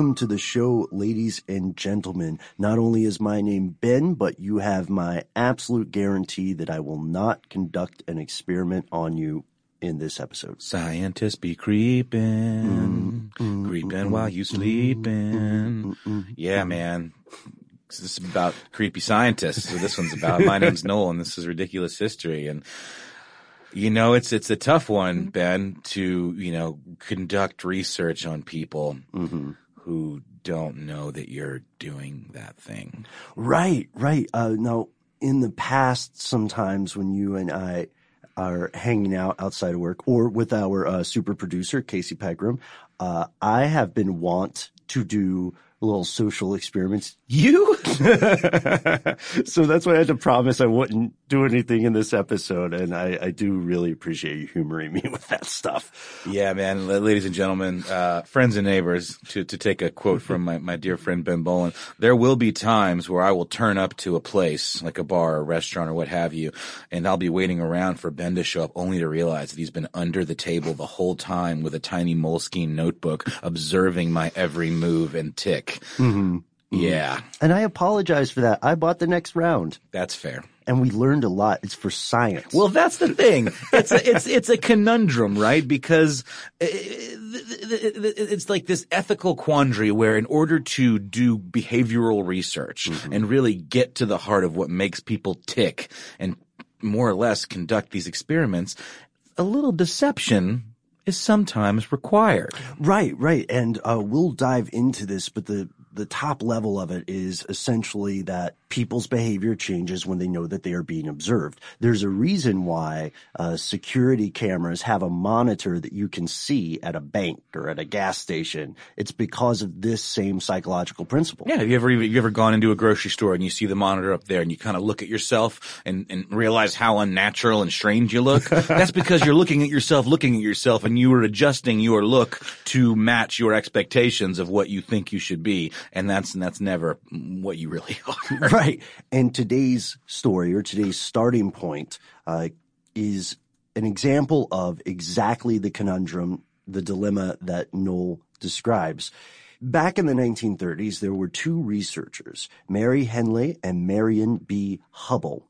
Welcome to the show, ladies and gentlemen. Not only is my name Ben, but you have my absolute guarantee that I will not conduct an experiment on you in this episode. Scientists be creeping, mm-hmm. Mm-hmm. creeping while you sleeping. Mm-hmm. Yeah, man. This is about creepy scientists. So this one's about. My name's Noel, and this is ridiculous history. And you know, it's it's a tough one, Ben, to you know conduct research on people who don't know that you're doing that thing. Right, right. Uh, now, in the past, sometimes when you and I are hanging out outside of work or with our uh, super producer, Casey Pegram, uh, I have been wont to do little social experiments. You? so that's why I had to promise I wouldn't do anything in this episode. And I, I do really appreciate you humoring me with that stuff. Yeah, man, ladies and gentlemen, uh, friends and neighbors, to, to take a quote from my, my dear friend Ben Bowlin, there will be times where I will turn up to a place, like a bar or restaurant or what have you, and I'll be waiting around for Ben to show up only to realize that he's been under the table the whole time with a tiny moleskine notebook observing my every move and tick. Yeah, And I apologize for that. I bought the next round that's fair. and we learned a lot. It's for science. Well, that's the thing. It's a, it's it's a conundrum, right? Because uh, it's like this ethical quandary where, in order to do behavioral research and really get to the heart of what makes people tick, and more or less conduct these experiments, a little deception is sometimes required. Right, right. And uh, we'll dive into this, but the the top level of it is essentially that people's behavior changes when they know that they are being observed. There's a reason why uh, security cameras have a monitor that you can see at a bank or at a gas station. It's because of this same psychological principle. Yeah, have you ever you ever gone into a grocery store and you see the monitor up there and you kind of look at yourself and, and realize how unnatural and strange you look? That's because you're looking at yourself, looking at yourself, and you are adjusting your look to match your expectations of what you think you should be, and that's and that's never what you really are. Right. And today's story or today's starting point uh, is an example of exactly the conundrum, the dilemma that Noel describes. Back in the 1930s, there were two researchers, Mary Henle and Marian B. Hubbell,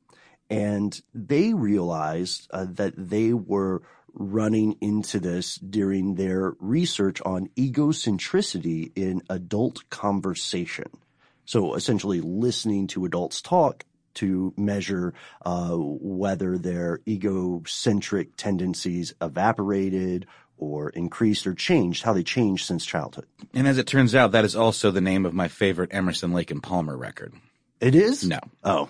and they realized uh, that they were running into this during their research on egocentricity in adult conversation. So essentially listening to adults talk to measure uh, whether their egocentric tendencies evaporated or increased or changed, how they changed since childhood. And as it turns out, that is also the name of my favorite Emerson Lake and Palmer record. It is? No. Oh.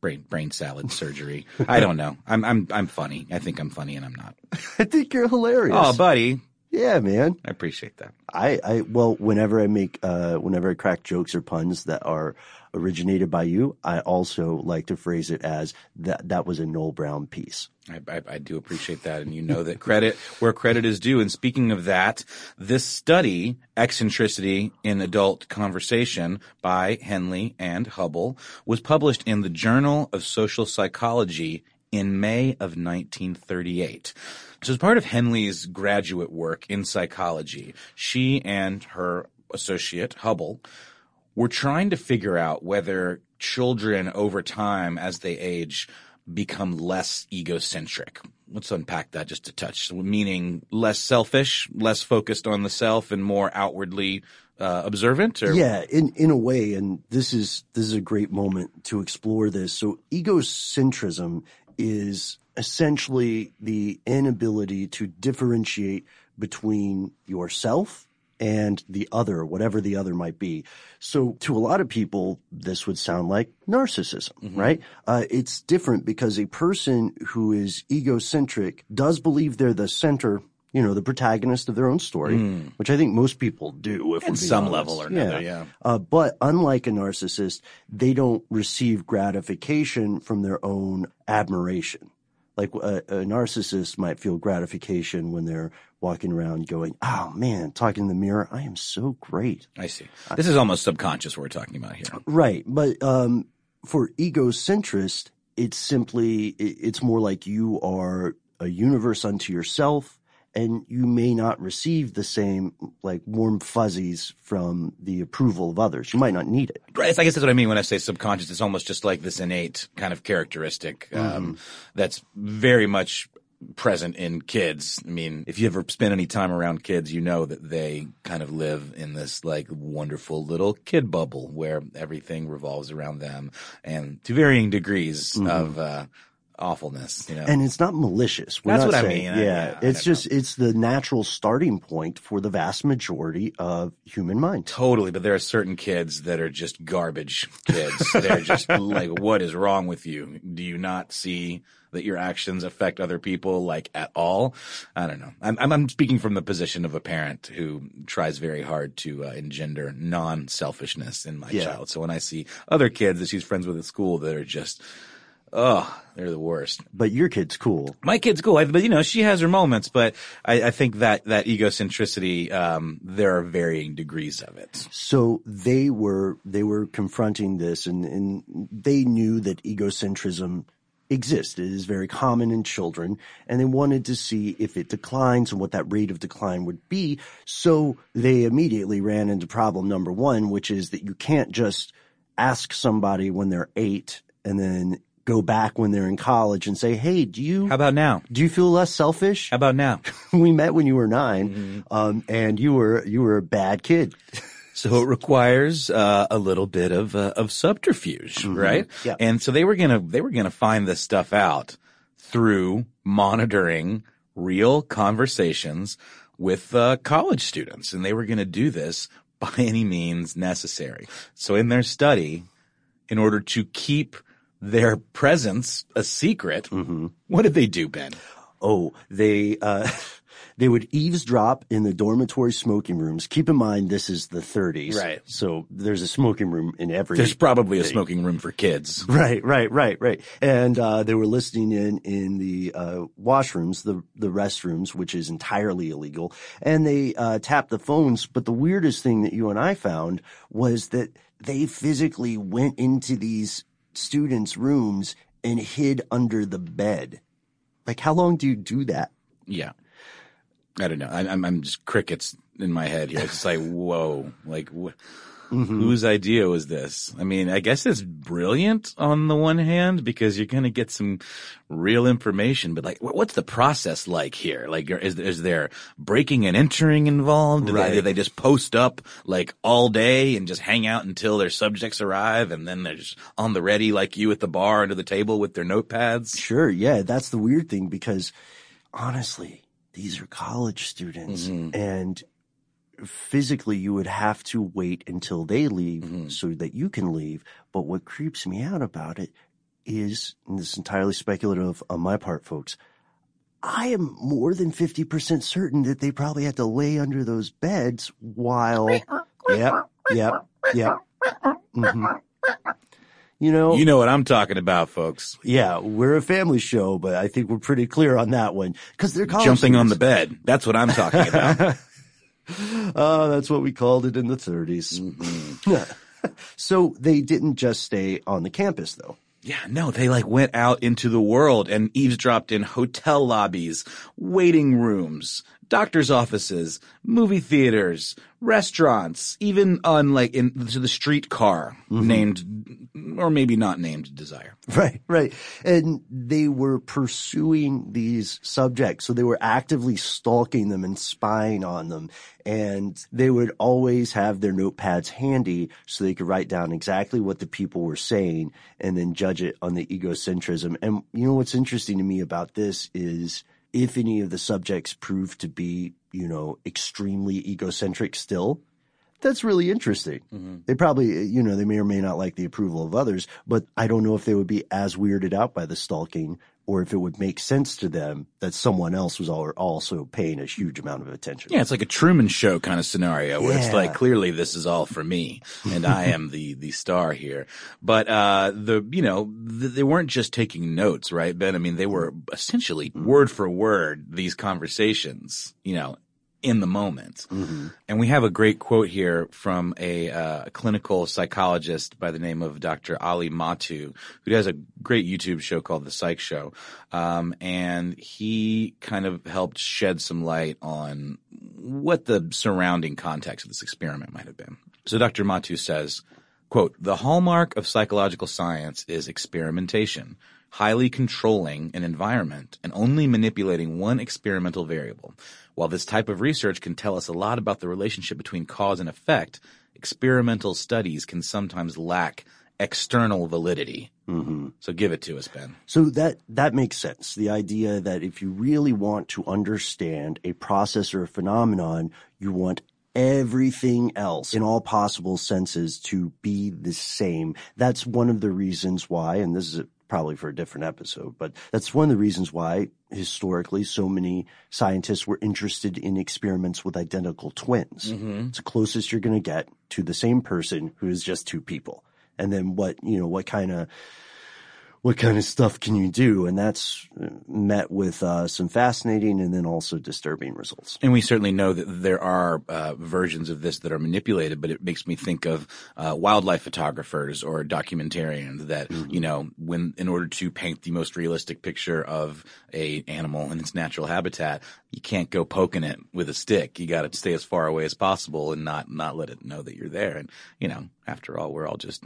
Brain brain salad surgery. I don't know. I'm I'm I'm funny. I think I'm funny and I'm not. I think you're hilarious. Oh, buddy. Yeah, man. I appreciate that. I, I well, whenever I make, uh, whenever I crack jokes or puns that are originated by you, I also like to phrase it as that that was a Noel Brown piece. I, I, I do appreciate that, and you know that credit where credit is due. And speaking of that, this study, eccentricity in adult conversation by Henle and Hubbell, was published in the Journal of Social Psychology in May of 1938. So as part of Henle's graduate work in psychology, she and her associate, Hubbell, were trying to figure out whether children over time as they age become less egocentric. Let's unpack that just a touch. Meaning less selfish, less focused on the self and more outwardly uh, observant or Yeah, in in a way, and this is this is a great moment to explore this. So egocentrism is essentially the inability to differentiate between yourself and the other, whatever the other might be. So to a lot of people, this would sound like narcissism, right? Uh, it's different because a person who is egocentric does believe they're the center, you know, the protagonist of their own story, which I think most people do. If At some honest. level or another, yeah. Uh, but unlike a narcissist, they don't receive gratification from their own admiration. Like a, a narcissist might feel gratification when they're walking around going, "Oh man, talking in the mirror, I am so great." I see. This is almost subconscious what we're talking about here. Right, but um, for egocentrist, it's simply it's more like you are a universe unto yourself, and you may not receive the same like warm fuzzies from the approval of others. You might not need it. Right. I guess that's what I mean when I say subconscious. It's almost just like this innate kind of characteristic um, that's very much present in kids. I mean, if you ever spend any time around kids, you know that they kind of live in this like wonderful little kid bubble where everything revolves around them and to varying degrees of uh, awfulness. You know, And it's not malicious. We're That's not what I saying- mean. I- Yeah, yeah, I it's know. just it's the natural starting point for the vast majority of human mind. Totally, but there are certain kids that are just garbage kids. They're just like, what is wrong with you? Do you not see that your actions affect other people like at all? I don't know. I'm, I'm, I'm speaking from the position of a parent who tries very hard to uh, engender non-selfishness in my Yeah. child. So when I see other kids that she's friends with at school that are just, oh, they're the worst. But your kid's cool. My kid's cool, I- but you know, she has her moments. But I, I think that that egocentricity, um, there are varying degrees of it. So they were they were confronting this, and, and they knew that egocentrism exists. It is very common in children, and they wanted to see if it declines and what that rate of decline would be. So they immediately ran into problem number one, which is that you can't just ask somebody when they're eight and then go back when they're in college and say, "Hey, do you How about now? do you feel less selfish?" How about now? we met when you were 9 um, and you were you were a bad kid. So it requires uh, a little bit of uh, of subterfuge, right? Yeah. And so they were gonna they were gonna find this stuff out through monitoring real conversations with uh, college students, and they were gonna do this by any means necessary. So in their study, in order to keep their presence a secret, what did they do, Ben? Oh, they uh, they would eavesdrop in the dormitory smoking rooms. Keep in mind, this is the 30s, Right. So there's a smoking room in every. There's probably a smoking room for kids. Right, right, right, right. And uh, they were listening in in the uh, washrooms, the the restrooms, which is entirely illegal. And they uh, tapped the phones. But the weirdest thing that you and I found was that they physically went into these students' rooms and hid under the bed. Like, how long do you do that? Yeah. I don't know. I'm, I'm just crickets in my head here. It's like, whoa, like wh- whose idea was this? I mean, I guess it's brilliant on the one hand because you're going to get some real information, but like, what's the process like here? Like, is, is there breaking and entering involved? Do, they, Right. do they just post up like all day and just hang out until their subjects arrive and then they're just on the ready like you at the bar under the table with their notepads? Sure, yeah, that's the weird thing because honestly, these are college students mm-hmm. and physically you would have to wait until they leave so that you can leave. But what creeps me out about it is, and this is entirely speculative on my part, folks, I am more than 50% certain that they probably had to lay under those beds while, yep, yep, yep. hmm You know, You know what I'm talking about, folks. yeah, we're a family show, but I think we're pretty clear on that one because they're Jumping on the bed. That's what I'm talking about. Oh, that's what we called it in the 30s. Mm-hmm. so they didn't just stay on the campus though. Yeah, no, they like went out into the world and eavesdropped in hotel lobbies, waiting rooms, doctor's offices, movie theaters, restaurants, even on like into the streetcar mm-hmm. named, or maybe not named Desire. Right, right. And they were pursuing these subjects. So they were actively stalking them and spying on them. And they would always have their notepads handy so they could write down exactly what the people were saying and then judge it on the egocentrism. And you know what's interesting to me about this is if any of the subjects prove to be, you know, extremely egocentric still, that's really interesting. Mm-hmm. They probably, you know, they may or may not like the approval of others, but I don't know if they would be as weirded out by the stalking or if it would make sense to them that someone else was also paying a huge amount of attention. Yeah, it's like a Truman Show kind of scenario where it's like clearly this is all for me and I am the the star here. But uh the you know th- they weren't just taking notes, right, Ben? I mean, they were essentially word for word these conversations, you know, in the moment. And we have a great quote here from a uh, clinical psychologist by the name of Dr. Ali Mattu, who has a great YouTube show called The Psych Show. Um, and he kind of helped shed some light on what the surrounding context of this experiment might have been. So Dr. Mattu says, quote, the hallmark of psychological science is experimentation, highly controlling an environment and only manipulating one experimental variable. While this type of research can tell us a lot about the relationship between cause and effect, experimental studies can sometimes lack external validity. Mm-hmm. So give it to us, Ben. So that that makes sense. The idea that if you really want to understand a process or a phenomenon, you want everything else in all possible senses to be the same. That's one of the reasons why, and this is probably for a different episode, but that's one of the reasons why historically so many scientists were interested in experiments with identical twins. Mm-hmm. It's the closest you're going to get to the same person who is just two people. And then what, you know, what kind of what kind of stuff can you do? And that's met with uh, some fascinating and then also disturbing results. And we certainly know that there are uh, versions of this that are manipulated, but it makes me think of uh, wildlife photographers or documentarians that you know, when in order to paint the most realistic picture of a animal in its natural habitat, you can't go poking it with a stick. You got to stay as far away as possible and not not let it know that you're there. And you know, after all, we're all just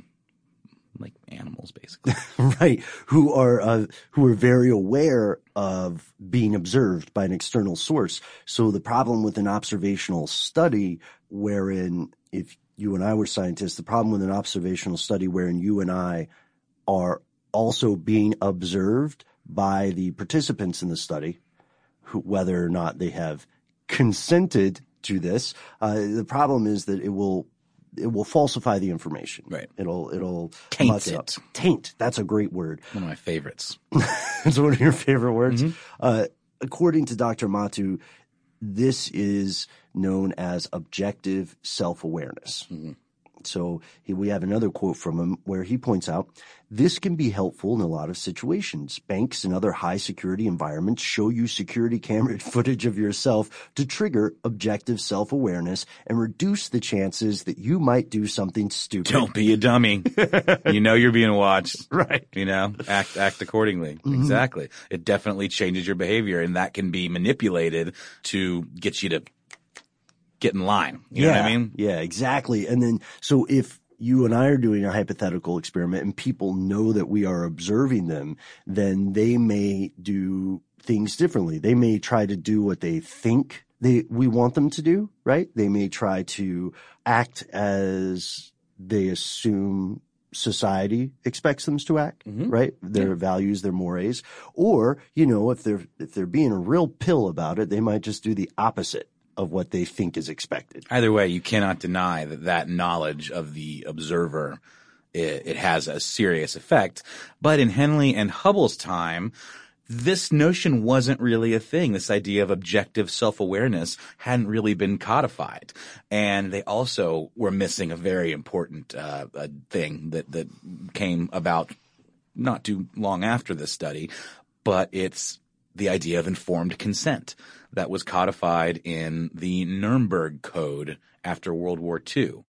like animals, basically. right? Who are uh, who are very aware of being observed by an external source. So the problem with an observational study, wherein if you and I were scientists, the problem with an observational study wherein you and I are also being observed by the participants in the study, who, whether or not they have consented to this. Uh, the problem is that it will it will falsify the information. Right. It'll it'll Taint muck up. it. Taint. That's a great word. One of my favorites. it's one of your favorite words. Uh, according to Dr. Mattu, this is known as objective self awareness. So he, we have another quote from him where he points out this can be helpful in a lot of situations. Banks and other high security environments show you security camera footage of yourself to trigger objective self awareness and reduce the chances that you might do something stupid. Don't be a dummy. you know you're being watched. Right. You know, act act accordingly. Mm-hmm. Exactly. It definitely changes your behavior and that can be manipulated to get you to get in line. You know what I mean? Yeah, exactly. And then, so if you and I are doing a hypothetical experiment and people know that we are observing them, then they may do things differently. They may try to do what they think they, we want them to do, right? They may try to act as they assume society expects them to act, mm-hmm. right? Their values, their mores. Or, you know, if they're, if they're being a real pill about it, they might just do the opposite of what they think is expected. Either way, you cannot deny that that knowledge of the observer it, it has a serious effect. But in Henle and Hubbell's time, this notion wasn't really a thing. This idea of objective self-awareness hadn't really been codified. And they also were missing a very important uh, thing that, that came about not too long after this study, but it's the idea of informed consent that was codified in the Nuremberg Code after World War II.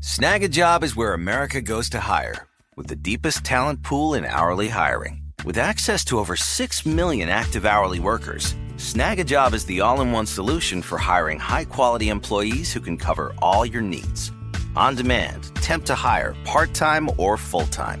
Snagajob is where America goes to hire, with the deepest talent pool in hourly hiring. With access to over 6 million active hourly workers, Snagajob is the all in one solution for hiring high quality employees who can cover all your needs. On demand, temp to hire, part time or full time.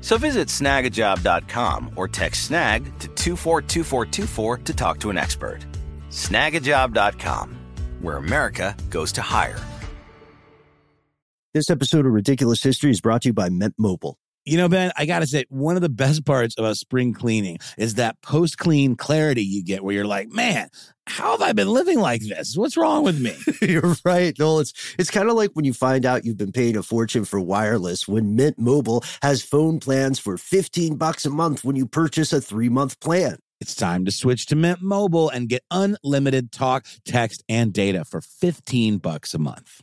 So visit snagajob.com or text snag to 242424 to talk to an expert. Snagajob.com, where America goes to hire. This episode of Ridiculous History is brought to you by Mint Mobile. You know, Ben, I got to say, one of the best parts about spring cleaning is that post clean clarity you get where you're like, man, how have I been living like this? What's wrong with me? you're right. No, it's it's kind of like when you find out you've been paying a fortune for wireless when Mint Mobile has phone plans for 15 bucks a month when you purchase a 3-month plan. It's time to switch to Mint Mobile and get unlimited talk, text, and data for 15 bucks a month.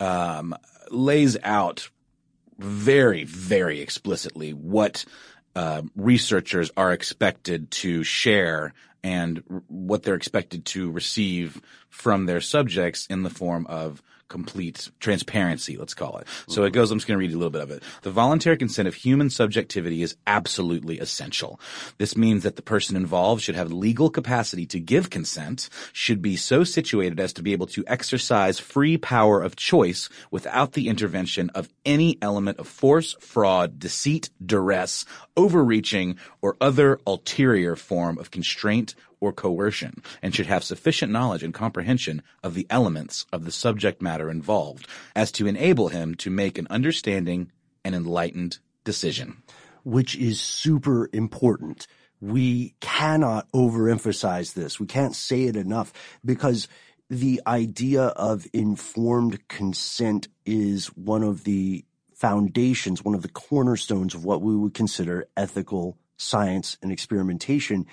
um, lays out very, very explicitly what uh, researchers are expected to share and r- what they're expected to receive from their subjects in the form of complete transparency, let's call it. So it goes, I'm just going to read you a little bit of it. The voluntary consent of human subjectivity is absolutely essential. This means that the person involved should have legal capacity to give consent, should be so situated as to be able to exercise free power of choice without the intervention of any element of force, fraud, deceit, duress, overreaching, or other ulterior form of constraint or coercion, and should have sufficient knowledge and comprehension of the elements of the subject matter involved as to enable him to make an understanding and enlightened decision. which is super important. We cannot overemphasize this. We can't say it enough because the idea of informed consent is one of the foundations, one of the cornerstones of what we would consider ethical science and experimentation.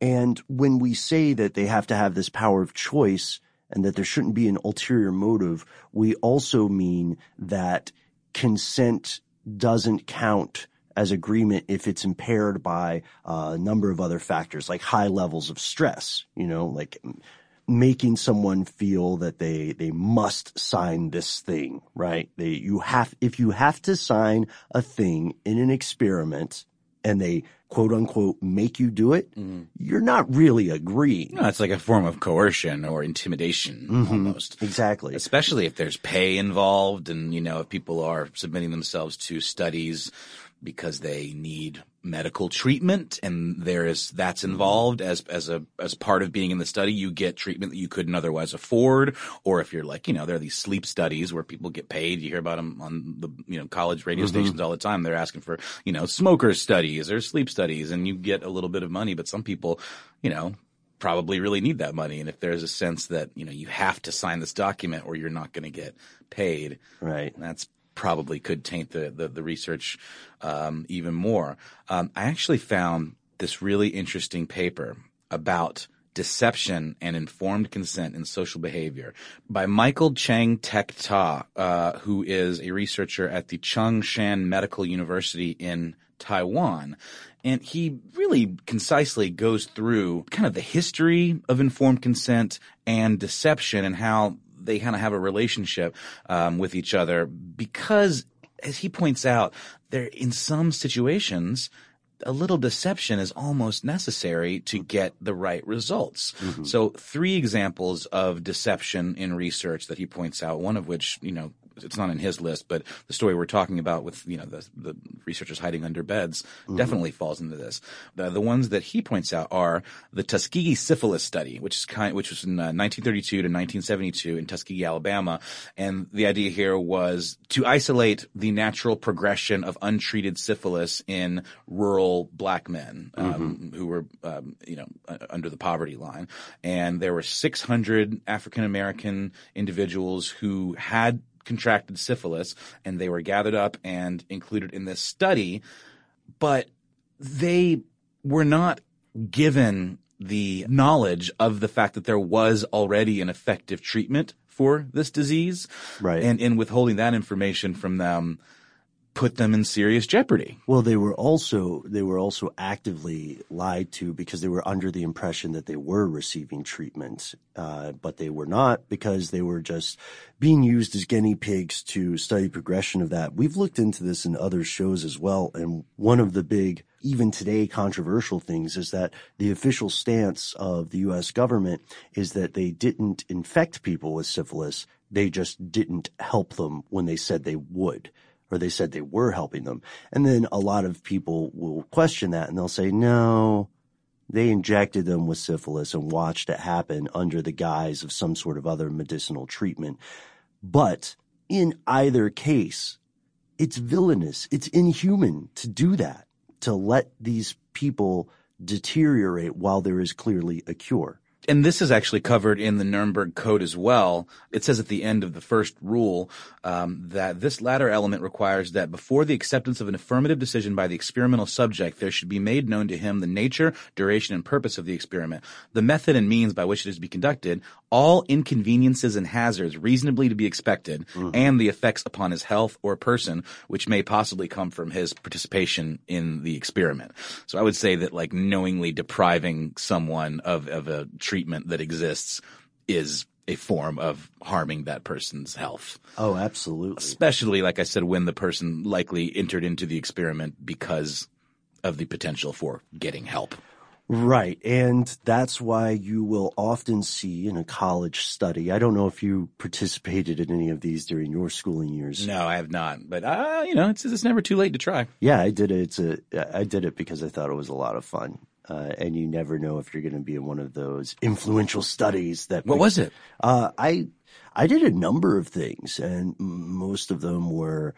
And when we say that they have to have this power of choice and that there shouldn't be an ulterior motive, we also mean that consent doesn't count as agreement if it's impaired by uh, a number of other factors like high levels of stress, you know, like making someone feel that they they must sign this thing, right? They you have if you have to sign a thing in an experiment and they quote unquote make you do it, mm-hmm. you're not really agreeing. No, it's like a form of coercion or intimidation mm-hmm. almost. Exactly. Especially if there's pay involved and, you know, if people are submitting themselves to studies because they need medical treatment and there is that's mm-hmm. involved as as a as part of being in the study. You get treatment that you couldn't otherwise afford or if you're like you know there are these sleep studies where people get paid. You hear about them on the you know college radio mm-hmm. stations all the time. They're asking for you know smoker studies or sleep studies and you get a little bit of money but some people you know probably really need that money. And if there's a sense that you know you have to sign this document or you're not going to get paid Right. that's probably could taint the the, the research um, even more. Um, I actually found this really interesting paper about deception and informed consent in social behavior by Michael Cheng-Tek Tai, uh, who is a researcher at the Chung-Shan Medical University in Taiwan. And he really concisely goes through kind of the history of informed consent and deception and how they kind of have a relationship um, with each other because, as he points out, there in some situations a little deception is almost necessary to get the right results. Mm-hmm. So, three examples of deception in research that he points out. One of which, you know, it's not in his list, but the story we're talking about with you know the, the researchers hiding under beds definitely falls into this. The, the ones that he points out are the Tuskegee syphilis study, which is kind, which was in uh, 1932 to 1972 in Tuskegee, Alabama, and the idea here was to isolate the natural progression of untreated syphilis in rural black men um, who were um, you know uh, under the poverty line, and there were 600 African American individuals who had contracted syphilis and they were gathered up and included in this study, but they were not given the knowledge of the fact that there was already an effective treatment for this disease. Right. And in withholding that information from them put them in serious jeopardy. Well, they were also they were also actively lied to because they were under the impression that they were receiving treatment, uh, but they were not because they were just being used as guinea pigs to study progression of that. We've looked into this in other shows as well, and one of the big even today controversial things is that the official stance of the U.S. government is that they didn't infect people with syphilis; they just didn't help them when they said they would or they said they were helping them. And then a lot of people will question that and they'll say, no, they injected them with syphilis and watched it happen under the guise of some sort of other medicinal treatment. But in either case, it's villainous. It's inhuman to do that, to let these people deteriorate while there is clearly a cure. And this is actually covered in the Nuremberg Code as well. It says at the end of the first rule um, that this latter element requires that before the acceptance of an affirmative decision by the experimental subject, there should be made known to him the nature, duration, and purpose of the experiment, the method and means by which it is to be conducted, all inconveniences and hazards reasonably to be expected, and the effects upon his health or person which may possibly come from his participation in the experiment. So I would say that like knowingly depriving someone of, of a treatment that exists is a form of harming that person's health. Oh, absolutely. Especially, like I said, when the person likely entered into the experiment because of the potential for getting help. Right. And that's why you will often see in a college study. I don't know if you participated in any of these during your schooling years. No, I have not. But, uh, you know, it's, it's never too late to try. Yeah, I did it. It's a, I did it because I thought it was a lot of fun. Uh, and you never know if you're going to be in one of those influential studies that. What was it? Uh, I, I did a number of things and most of them were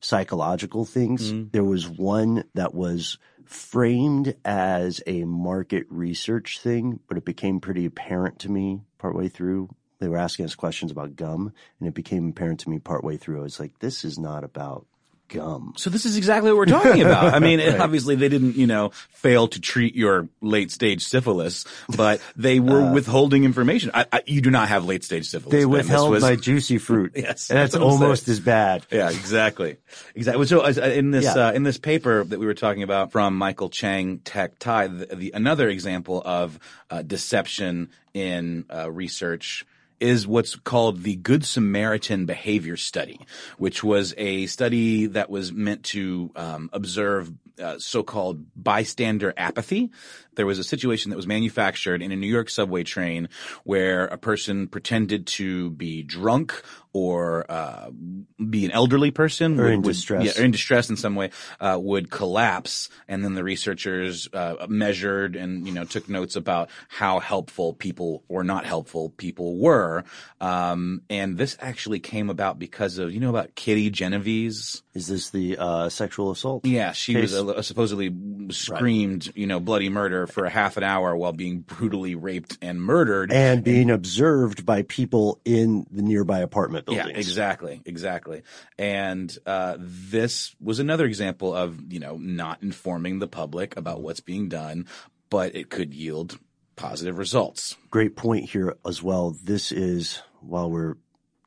psychological things. Mm. There was one that was framed as a market research thing, but it became pretty apparent to me partway through. They were asking us questions about gum, and it became apparent to me partway through. I was like, this is not about gum. So this is exactly what we're talking about. I mean, right. obviously they didn't, you know, fail to treat your late stage syphilis, but they were uh, withholding information. I, I, you do not have late stage syphilis. They withheld was, my juicy fruit. yes, and that's, that's almost as bad. Yeah, exactly, exactly. So uh, in this yeah. uh, in this paper that we were talking about from Michael Cheng-Tek Tai, the, the, another example of uh, deception in uh, research is what's called the Good Samaritan Behavior Study, which was a study that was meant to um, observe uh, so-called bystander apathy. There was a situation that was manufactured in a New York subway train where a person pretended to be drunk or uh, be an elderly person or would, in distress, yeah, or in distress in some way, uh, would collapse, and then the researchers uh, measured and you know took notes about how helpful people or not helpful people were. Um, and this actually came about because of you know about Kitty Genovese. Is this the uh, sexual assault? Yeah, she case? was supposedly screamed, right. you know, bloody murder for a half an hour while being brutally raped and murdered, and being observed by people in the nearby apartment buildings. Yeah, exactly, exactly. And uh, this was another example of you know not informing the public about what's being done, but it could yield positive results. Great point here as well. This is while we're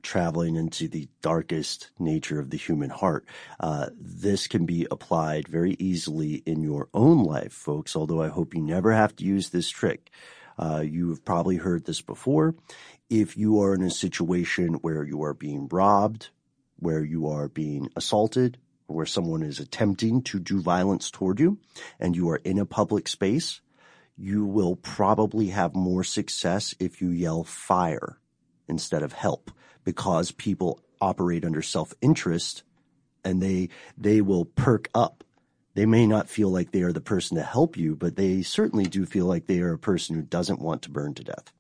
traveling into the darkest nature of the human heart. Uh, this can be applied very easily in your own life, folks, although I hope you never have to use this trick. Uh, you've probably heard this before. If you are in a situation where you are being robbed, where you are being assaulted, where someone is attempting to do violence toward you, and you are in a public space, you will probably have more success if you yell fire instead of help because people operate under self-interest and they they will perk up. They may not feel like they are the person to help you, but they certainly do feel like they are a person who doesn't want to burn to death,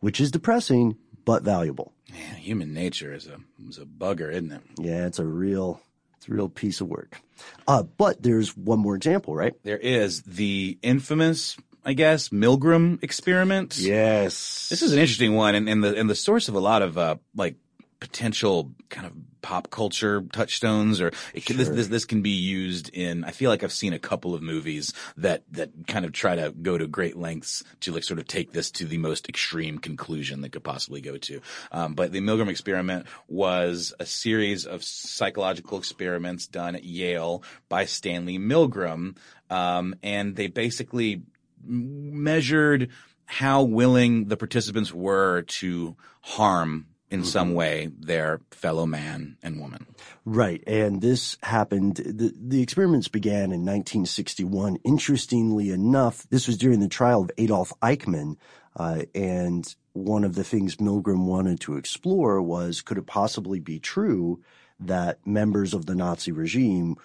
which is depressing but valuable. Yeah, human nature is a is a bugger, isn't it? Yeah, it's a real it's a real piece of work. Uh, but there's one more example, right? There is the infamous I guess, Milgram experiment. Yes. This is an interesting one and, and the and the source of a lot of uh, like potential kind of pop culture touchstones or can, this, this, this can be used in I feel like I've seen a couple of movies that that kind of try to go to great lengths to like sort of take this to the most extreme conclusion they could possibly go to. Um, but the Milgram experiment was a series of psychological experiments done at Yale by Stanley Milgram, um, and they basically measured how willing the participants were to harm in mm-hmm. some way their fellow man and woman. Right. And this happened, the, the experiments began in 1961. Interestingly enough, this was during the trial of Adolf Eichmann. Uh, and one of the things Milgram wanted to explore was could it possibly be true that members of the Nazi regime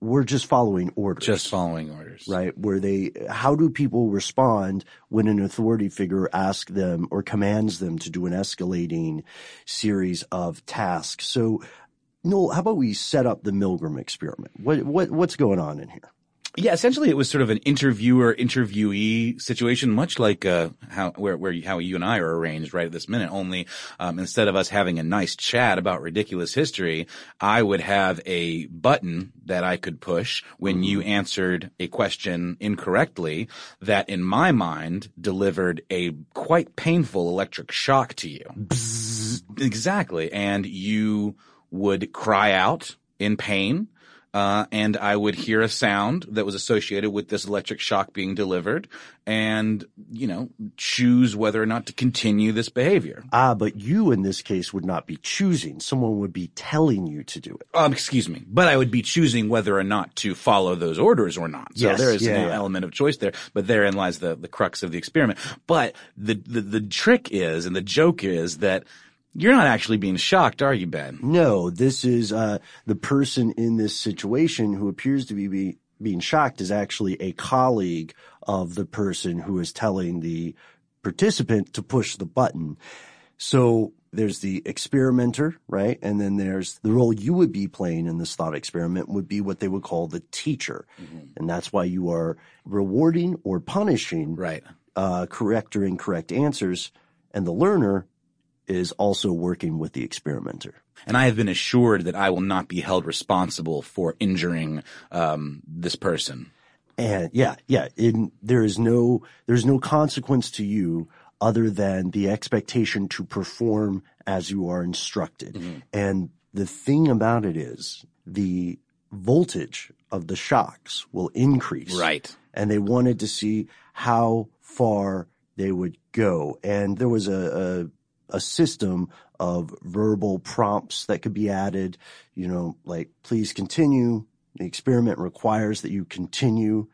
we're just following orders. Just following orders. Right. Where they, how do people respond when an authority figure asks them or commands them to do an escalating series of tasks? So, Noel, how about we set up the Milgram experiment? What, what, what's going on in here? Yeah, essentially it was sort of an interviewer interviewee situation, much like uh, how where where how you and I are arranged right at this minute. Only um, instead of us having a nice chat about ridiculous history, I would have a button that I could push when you mm-hmm. answered a question incorrectly that, in my mind, delivered a quite painful electric shock to you. Exactly, and you would cry out in pain uh, and I would hear a sound that was associated with this electric shock being delivered, and you know, choose whether or not to continue this behavior. Ah, but you in this case would not be choosing. Someone would be telling you to do it. Um, excuse me, but I would be choosing whether or not to follow those orders or not. So Yes, there is yeah, an yeah. element of choice there, but therein lies the the crux of the experiment. But the the the trick is, and the joke is that you're not actually being shocked, are you, Ben? No, this is uh, the person in this situation who appears to be, be being shocked is actually a colleague of the person who is telling the participant to push the button. So there's the experimenter, right? And then there's the role you would be playing in this thought experiment would be what they would call the teacher. And that's why you are rewarding or punishing Right. uh, correct or incorrect answers. And the learner is also working with the experimenter. And I have been assured that I will not be held responsible for injuring um, this person. And yeah, yeah, in, there is no, there's no consequence to you other than the expectation to perform as you are instructed. And the thing about it is the voltage of the shocks will increase. Right. And they wanted to see how far they would go. And there was a, a, system of verbal prompts that could be added, you know, like, please continue. The experiment requires that you continue.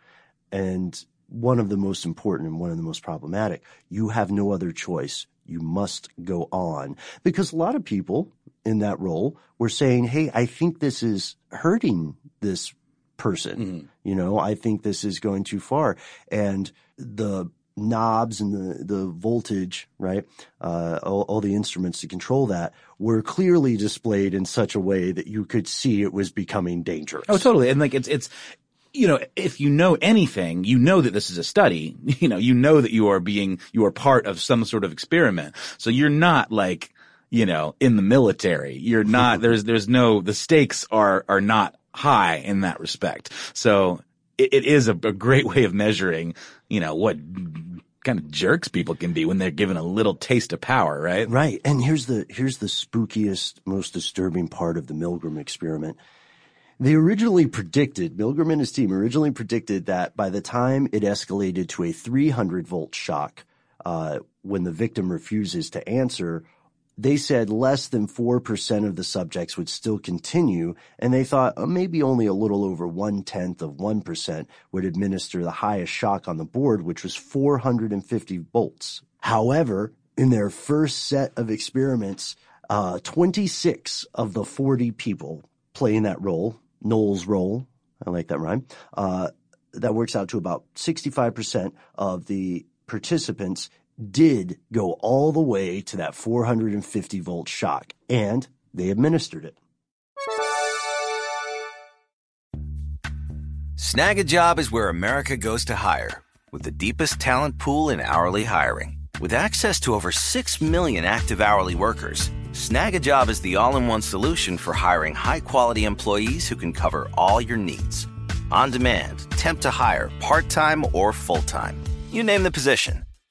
And one of the most important and one of the most problematic, you have no other choice. You must go on because a lot of people in that role were saying, Hey, I think this is hurting this person. Mm-hmm. You know, I think this is going too far. And the knobs and the, the voltage, right? Uh, all, all the instruments to control that were clearly displayed in such a way that you could see it was becoming dangerous. Oh, totally. And like it's it's you know, if you know anything, you know that this is a study. You know, you know that you are being you are part of some sort of experiment. So you're not like you know in the military. You're not. there's there's no the stakes are are not high in that respect. So it, it is a, a great way of measuring. You know what kind of jerks people can be when they're given a little taste of power, right? Right. And here's the here's the spookiest, most disturbing part of the Milgram experiment. They originally predicted, Milgram and his team originally predicted that by the time it escalated to a 300 volt shock, uh, when the victim refuses to answer, they said less than 4% of the subjects would still continue, and they thought uh, maybe only a little over one tenth of 1% would administer the highest shock on the board, which was 450 volts. However, in their first set of experiments, uh, 26 of the 40 people playing that role, Noel's role, I like that rhyme, uh, that works out to about 65% of the participants did go all the way to that 450 volt shock and they administered it. Snagajob is where America goes to hire, with the deepest talent pool in hourly hiring. With access to over 6 million active hourly workers, Snagajob is the all in one solution for hiring high quality employees who can cover all your needs. On demand, temp to hire, part time or full time. You name the position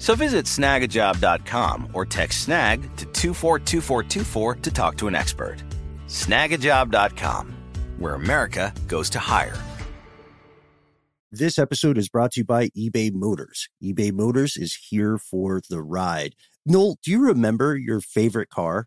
So visit snagajob.com or text snag to 242424 to talk to an expert. Snagajob.com, where America goes to hire. This episode is brought to you by eBay Motors. eBay Motors is here for the ride. Noel, do you remember your favorite car?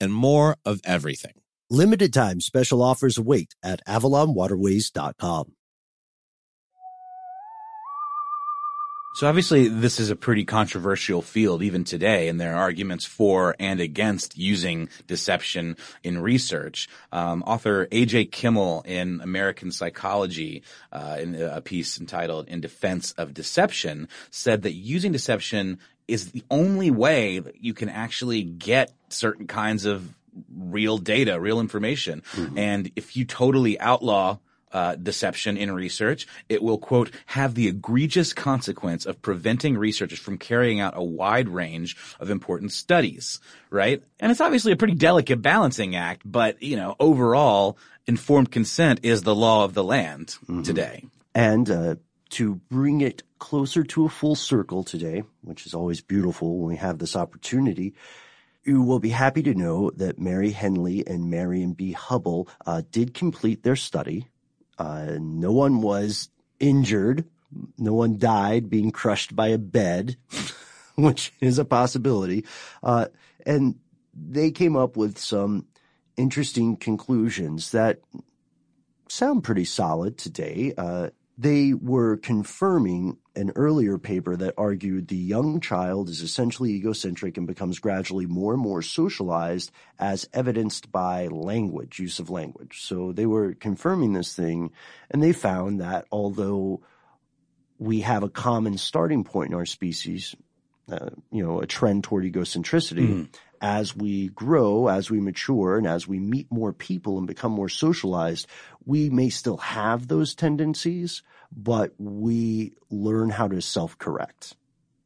and more of everything. Limited time special offers await at avalonwaterways.com. So obviously this is a pretty controversial field even today, and there are arguments for and against using deception in research. Um, author A.J. Kimmel in American Psychologist, uh, in a piece entitled "In Defense of Deception," said that using deception is the only way that you can actually get certain kinds of real data, real information. Mm-hmm. And if you totally outlaw uh, deception in research, it will, quote, have the egregious consequence of preventing researchers from carrying out a wide range of important studies, right? And it's obviously a pretty delicate balancing act, but, you know, overall, informed consent is the law of the land mm-hmm. today. And, uh, to bring it closer to a full circle today, which is always beautiful when we have this opportunity, you will be happy to know that Mary Henle and Marian B. Hubbell uh, did complete their study. Uh, no one was injured. No one died being crushed by a bed, which is a possibility. Uh, and they came up with some interesting conclusions that sound pretty solid today. They were confirming an earlier paper that argued the young child is essentially egocentric and becomes gradually more and more socialized as evidenced by language, use of language. So they were confirming this thing and they found that although we have a common starting point in our species, uh, you know, a trend toward egocentricity, mm as we grow, as we mature, and as we meet more people and become more socialized, we may still have those tendencies, but we learn how to self-correct.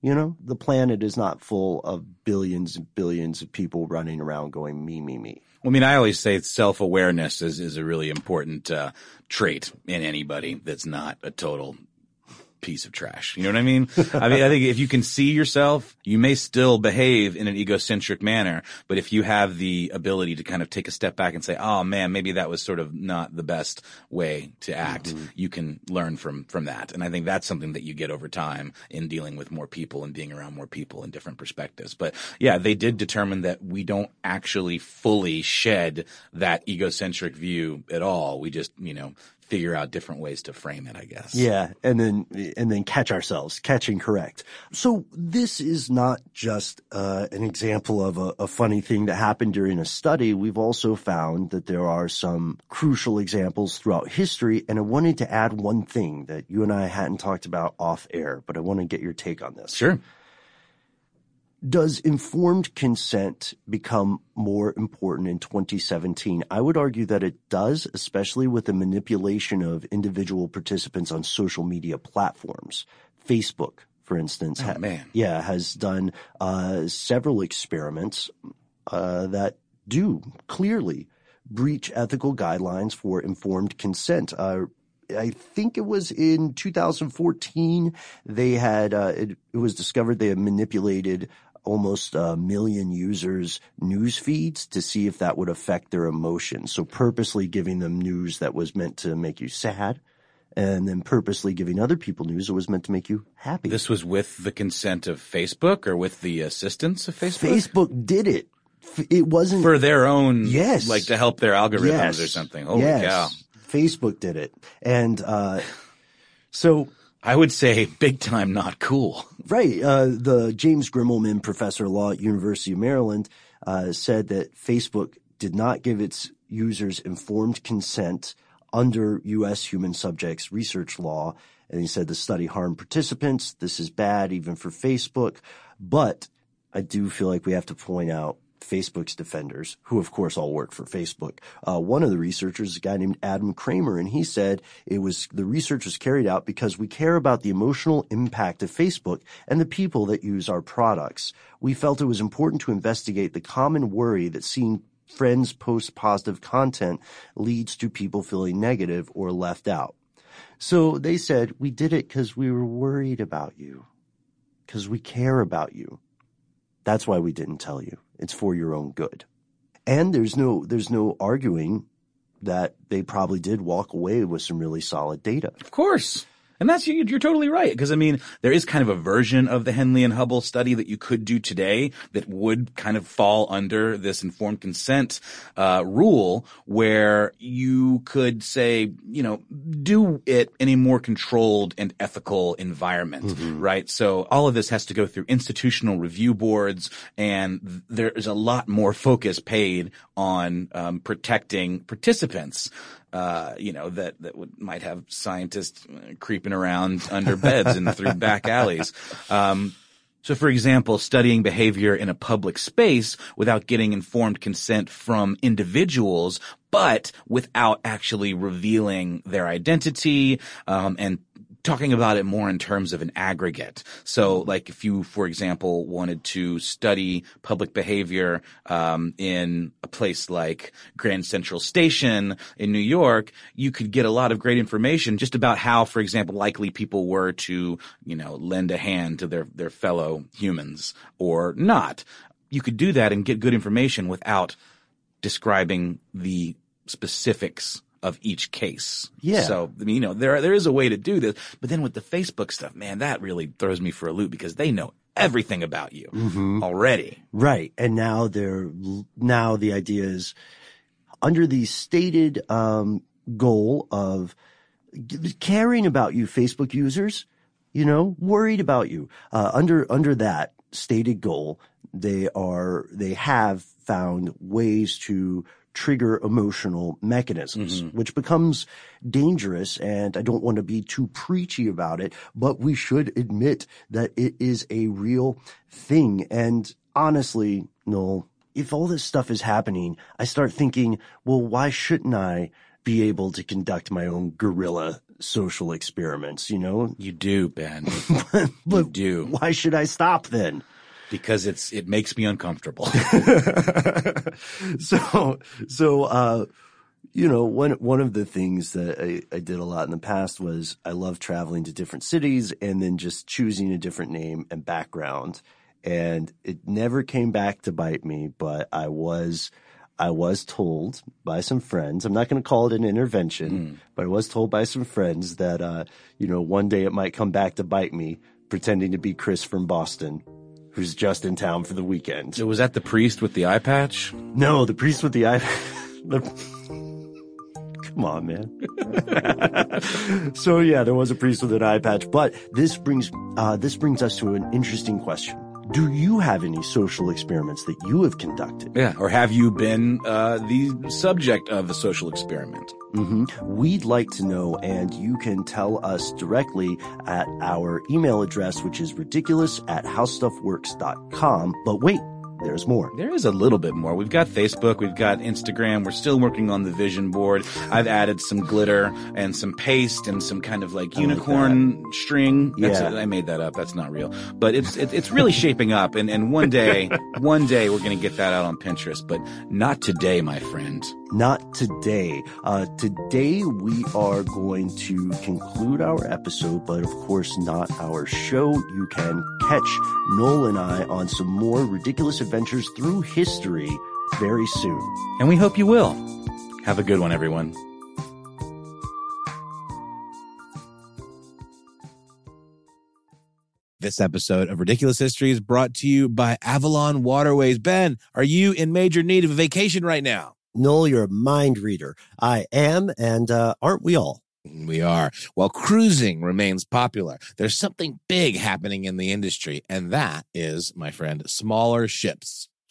You know, the planet is not full of billions and billions of people running around going me, me, me. I mean, I always say self-awareness is, is a really important uh, trait in anybody that's not a total piece of trash. You know what I mean? I mean, I think if you can see yourself, you may still behave in an egocentric manner, but if you have the ability to kind of take a step back and say, "Oh man, maybe that was sort of not the best way to act," mm-hmm. you can learn from from that. And I think that's something that you get over time in dealing with more people and being around more people and different perspectives. But yeah, they did determine that we don't actually fully shed that egocentric view at all. We just, you know, figure out different ways to frame it, I guess. Yeah, and then and then catch ourselves, catching correct. So this is not just uh, an example of a, a funny thing that happened during a study. We've also found that there are some crucial examples throughout history, and I wanted to add one thing that you and I hadn't talked about off air, but I want to get your take on this. Sure. Does informed consent become more important in 2017? I would argue that it does, especially with the manipulation of individual participants on social media platforms. Facebook, for instance, Oh, man. yeah, has done uh, several experiments uh, that do clearly breach ethical guidelines for informed consent. Uh, I think it was in 2014 they had uh, it, it was discovered they had manipulated almost a million users news feeds to see if that would affect their emotions. So purposely giving them news that was meant to make you sad and then purposely giving other people news that was meant to make you happy. This was with the consent of Facebook or with the assistance of Facebook? Facebook did it. It wasn't For their own, Yes. like to help their algorithms Yes. or something. Holy yes. cow. Facebook did it. And, uh, so, I would say big time not cool. right, uh, the James Grimmelmann professor of law at University of Maryland, uh, said that Facebook did not give its users informed consent under U.S. human subjects research law. And he said the study harmed participants. This is bad even for Facebook. But I do feel like we have to point out Facebook's defenders, who of course all work for Facebook. Uh, one of the researchers is a guy named Adam Kramer, and he said it was the research was carried out because we care about the emotional impact of Facebook and the people that use our products. We felt it was important to investigate the common worry that seeing friends post positive content leads to people feeling negative or left out. So they said we did it because we were worried about you, because we care about you. That's why we didn't tell you. It's for your own good. And there's no there's no arguing that they probably did walk away with some really solid data. Of course. And that's, you- you're totally right. Because I mean, there is kind of a version of the Henle and Hubbell study that you could do today that would kind of fall under this informed consent, uh, rule where you could say, you know, do it in a more controlled and ethical environment, right? So all of this has to go through institutional review boards and there is a lot more focus paid on, um, protecting participants uh, you know, that, that would, might have scientists uh, creeping around under beds and through back alleys. Um, so for example, studying behavior in a public space without getting informed consent from individuals, but without actually revealing their identity, um, and talking about it more in terms of an aggregate. So like if you, for example, wanted to study public behavior, um, in a place like Grand Central Station in New York, you could get a lot of great information just about how, for example, likely people were to, you know, lend a hand to their, their fellow humans or not. You could do that and get good information without describing the specifics of each case. Yeah. So, I mean, you know, there, there is a way to do this, but then with the Facebook stuff, man, that really throws me for a loop because they know everything about you already. Right. And now they're, now the idea is under the stated, um, goal of caring about you, Facebook users, you know, worried about you. Uh, under, under that stated goal, they are, they have found ways to trigger emotional mechanisms, mm-hmm. which becomes dangerous. And I don't want to be too preachy about it, but we should admit that it is a real thing. And honestly, Noel, if all this stuff is happening, I start thinking, well, why shouldn't I be able to conduct my own guerrilla social experiments, you know? You do, Ben. but you do. why should I stop then? Because it's, it makes me uncomfortable. so so uh you know one one of the things that I, I did a lot in the past was I love traveling to different cities and then just choosing a different name and background. And it never came back to bite me but I was I was told by some friends, I'm not going to call it an intervention, but I was told by some friends that, uh, you know, one day it might come back to bite me pretending to be Chris from Boston, who's just in town for the weekend. so was that the priest with the eye patch? No, the priest with the eye. the, Come on, man. so yeah, there was a priest with an eye patch, but this brings uh, this brings us to an interesting question. Do you have any social experiments that you have conducted? Yeah. Or have you been uh, the subject of a social experiment? hmm We'd like to know, and you can tell us directly at our email address, which is ridiculous at howstuffworks.com. But wait, there's more. There is a little bit more. We've got Facebook, we've got Instagram. We're still working on the vision board. I've added some glitter and some paste and some kind of like I like unicorn string. That's Yeah. I made that up. That's not real, but it's it, it's really shaping up. And and one day, one day we're gonna get that out on Pinterest, but not today, my friend. Not today. Uh, today we are going to conclude our episode, but of course not our show. You can catch Noel and I on some more ridiculous adventures through history very soon. And we hope you will. Have a good one, everyone. This episode of Ridiculous History is brought to you by Avalon Waterways. Ben, are you in major need of a vacation right now? Noel, you're a mind reader. I am, and uh, aren't we all? We are. While cruising remains popular, there's something big happening in the industry, and that is, my friend, smaller ships.